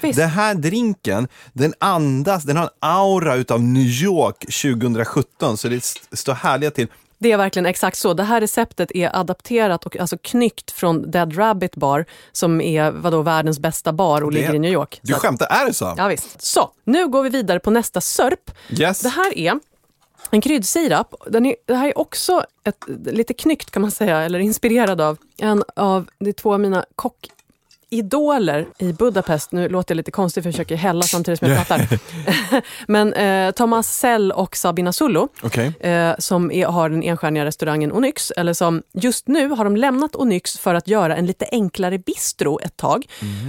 visst. Den här drinken, den andas, den har en aura utav New York 2017 så det st- står härliga till. Det är verkligen exakt så. Det här receptet är adapterat och alltså knyckt från Dead Rabbit Bar som är vadå, världens bästa bar och Det- ligger i New York. Du Så skämtar, är det så? Ja, visst. Så, nu går vi vidare på nästa sörp. Yes. Det här är en kryddsirap. Den är, det här är också ett, lite knyckt kan man säga, eller inspirerad av en av är två av mina kockidoler i Budapest. Nu låter jag lite konstigt för jag försöker hälla samtidigt som jag pratar. Men eh, Thomas Sell och Sabina Sullo Okej. eh, som är, har den enstjärniga restaurangen Onyx, eller som just nu har de lämnat Onyx för att göra en lite enklare bistro ett tag.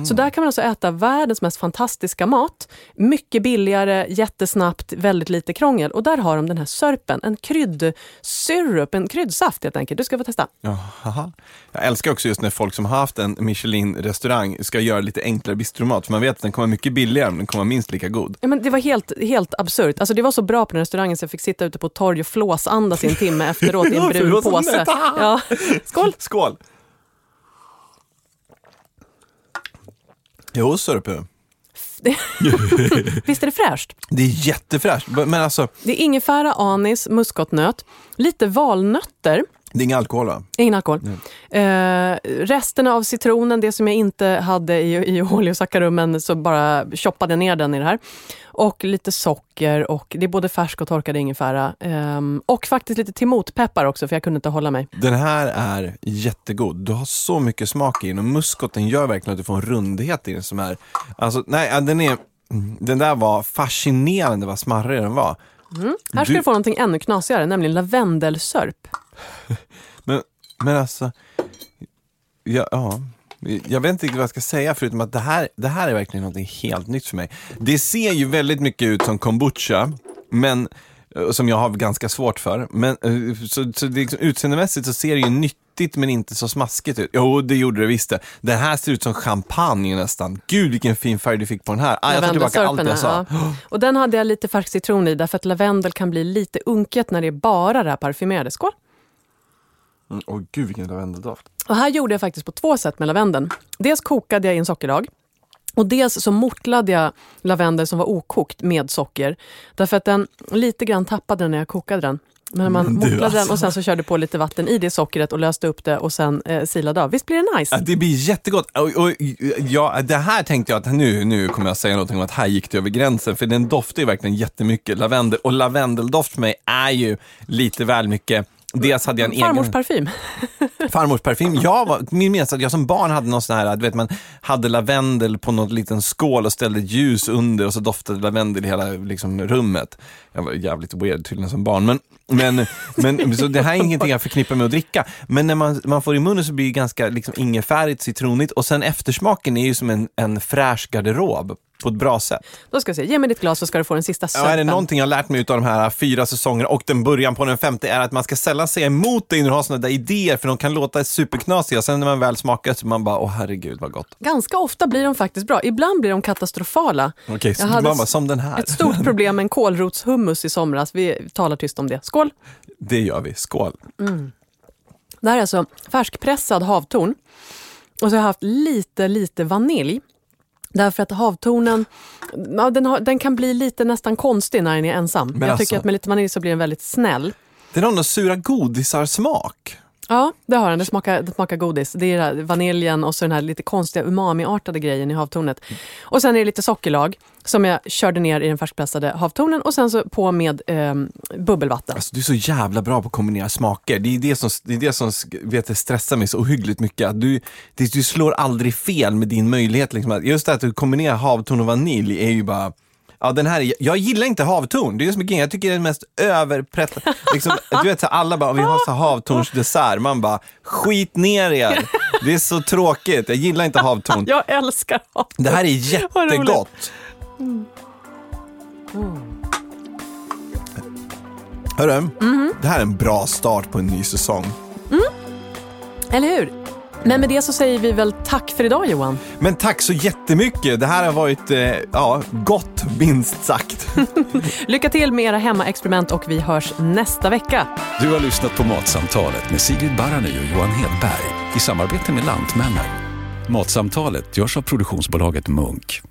Så där kan man alltså äta världens mest fantastiska mat, mycket billigare, jättesnabbt, väldigt lite krångel. Och där har de den här sörpen, en kryddsyrup, en kryddsaft helt enkelt. Du ska få testa. Jaha. Jag älskar också just när folk som har haft en Michelin-restaurang ska göra lite enklare bistromat, för man vet att den kommer mycket billigare men den kommer minst lika god. Ja, men det var helt, helt absurt. Alltså, det var så bra på den restaurangen så jag fick sitta ute på torg och flåsandas i en timme efteråt i en brun påse. Ja. Skål! Skål! Jo, sörpe. Visst är det fräscht? Det är jättefräscht, men alltså, Det är ingefära, anis, muskotnöt, lite valnötter, det är ingen alkohol va? ingen alkohol. Eh, resten av citronen, det som jag inte hade i, i oleosaccharumen, så bara choppade jag ner den i det här. Och lite socker och det är både färsk och torkad ingefära. Ehm, och faktiskt lite timotpeppar också för jag kunde inte hålla mig. Den här är jättegod. Du har så mycket smak i den och muskoten gör verkligen att du får en rundhet i den som är... Alltså, nej, den är... Den där var fascinerande vad smarrig den var. Här ska Du- du få någonting ännu knasigare, nämligen lavendelsörp. Men, men alltså... Ja, ja. Jag vet inte vad jag ska säga förutom att det här, det här är verkligen något helt nytt för mig. Det ser ju väldigt mycket ut som kombucha, men som jag har ganska svårt för. Men, eh, så, så det, liksom, utseendemässigt så ser det ju nyttigt men inte så smaskigt ut. Jo, det gjorde det visst det. Det här ser ut som champagne nästan. Gud vilken fin färg du fick på den här. Ah, jag tar tillbaka allt jag sa. Ja. Och den hade jag lite färsk citron i därför att lavendel kan bli lite unket när det är bara det här parfymerade. Skål! Mm, Åh gud vilken lavendeldoft. Och här gjorde jag faktiskt på två sätt med lavendeln. Dels kokade jag i en sockerdag och dels så mortlade jag lavendel som var okokt med socker. Därför att den lite grann tappade den när jag kokade den. Men man du, mortlade den alltså. och sen så körde på lite vatten i det sockret och löste upp det och sen eh, silade av. Visst blir det nice? Det blir jättegott. Och, och, ja, det här tänkte jag att nu, nu kommer jag säga någonting om att här gick det över gränsen, för den doftar ju verkligen jättemycket lavendel. Och lavendeldoft för mig är ju lite väl mycket Dels hade jag en Farmors egen parfym. farmors parfym. Jag var, min minns att jag som barn hade någon sån här, du vet man hade lavendel på någon liten skål och ställde ljus under och så doftade lavendel i hela liksom, rummet. Jag var jävligt weird tydligen som barn. Men, men, men så det här är ingenting jag förknippar med att dricka. Men när man, man får i munnen så blir det ganska liksom, ingefärigt, citronigt och sen eftersmaken är ju som en, en fräsch garderob på ett bra sätt. Då ska jag säga, ge mig ditt glas så ska du få den sista Ja, söpen. är det någonting jag har lärt mig av de här fyra säsongerna och den början på den femte är att man ska sällan säga emot dig när du har sådana där idéer för de kan låta superknasiga. Sen när man väl smakar så man bara, åh herregud vad gott. Ganska ofta blir de faktiskt bra. Ibland blir de katastrofala. Okej, så Jag bara, som den här. Ett stort problem med en kålrotshummus i somras. Vi talar tyst om det. Skål! Det gör vi, skål. Det här är alltså färskpressad havtorn. Och så har jag haft lite, lite vanilj. Därför att havtornen, ja, den, har, den kan bli lite nästan konstig när den är ensam. Men jag alltså- tycker att med lite vanilj så blir den väldigt snäll. Det är någon sura godisar-smak. Ja, det har den. Det smakar, det smakar godis. Det är vaniljen och så den här lite konstiga umami-artade grejen i havtornet. Och sen är det lite sockerlag som jag körde ner i den färskpressade havtornen och sen så på med eh, bubbelvatten. Alltså, du är så jävla bra på att kombinera smaker. Det är det som, det är det som vet, stressar mig så ohyggligt mycket. Att du, det, du slår aldrig fel med din möjlighet. Liksom. Just det att du kombinerar havtorn och vanilj är ju bara Ja, den här är, jag gillar inte havtorn, det är det som är grejen. Jag tycker det är den mest överprätt... Liksom, du vet, så här, alla bara, vi har så här havtornsdessert. Man bara, skit ner er. Det är så tråkigt, jag gillar inte havtorn. Jag älskar havtorn. Det här är Vad roligt. jättegott. Hörru, Mhm. det här är en bra start på en ny säsong. Eller hur? Men med det så säger vi väl tack för idag Johan. Men tack så jättemycket. Det här har varit eh, ja, gott, minst sagt. Lycka till med era hemmaexperiment och vi hörs nästa vecka. Du har lyssnat på Matsamtalet med Sigrid Barany och Johan Hedberg i samarbete med Lantmännen. Matsamtalet görs av produktionsbolaget Munk.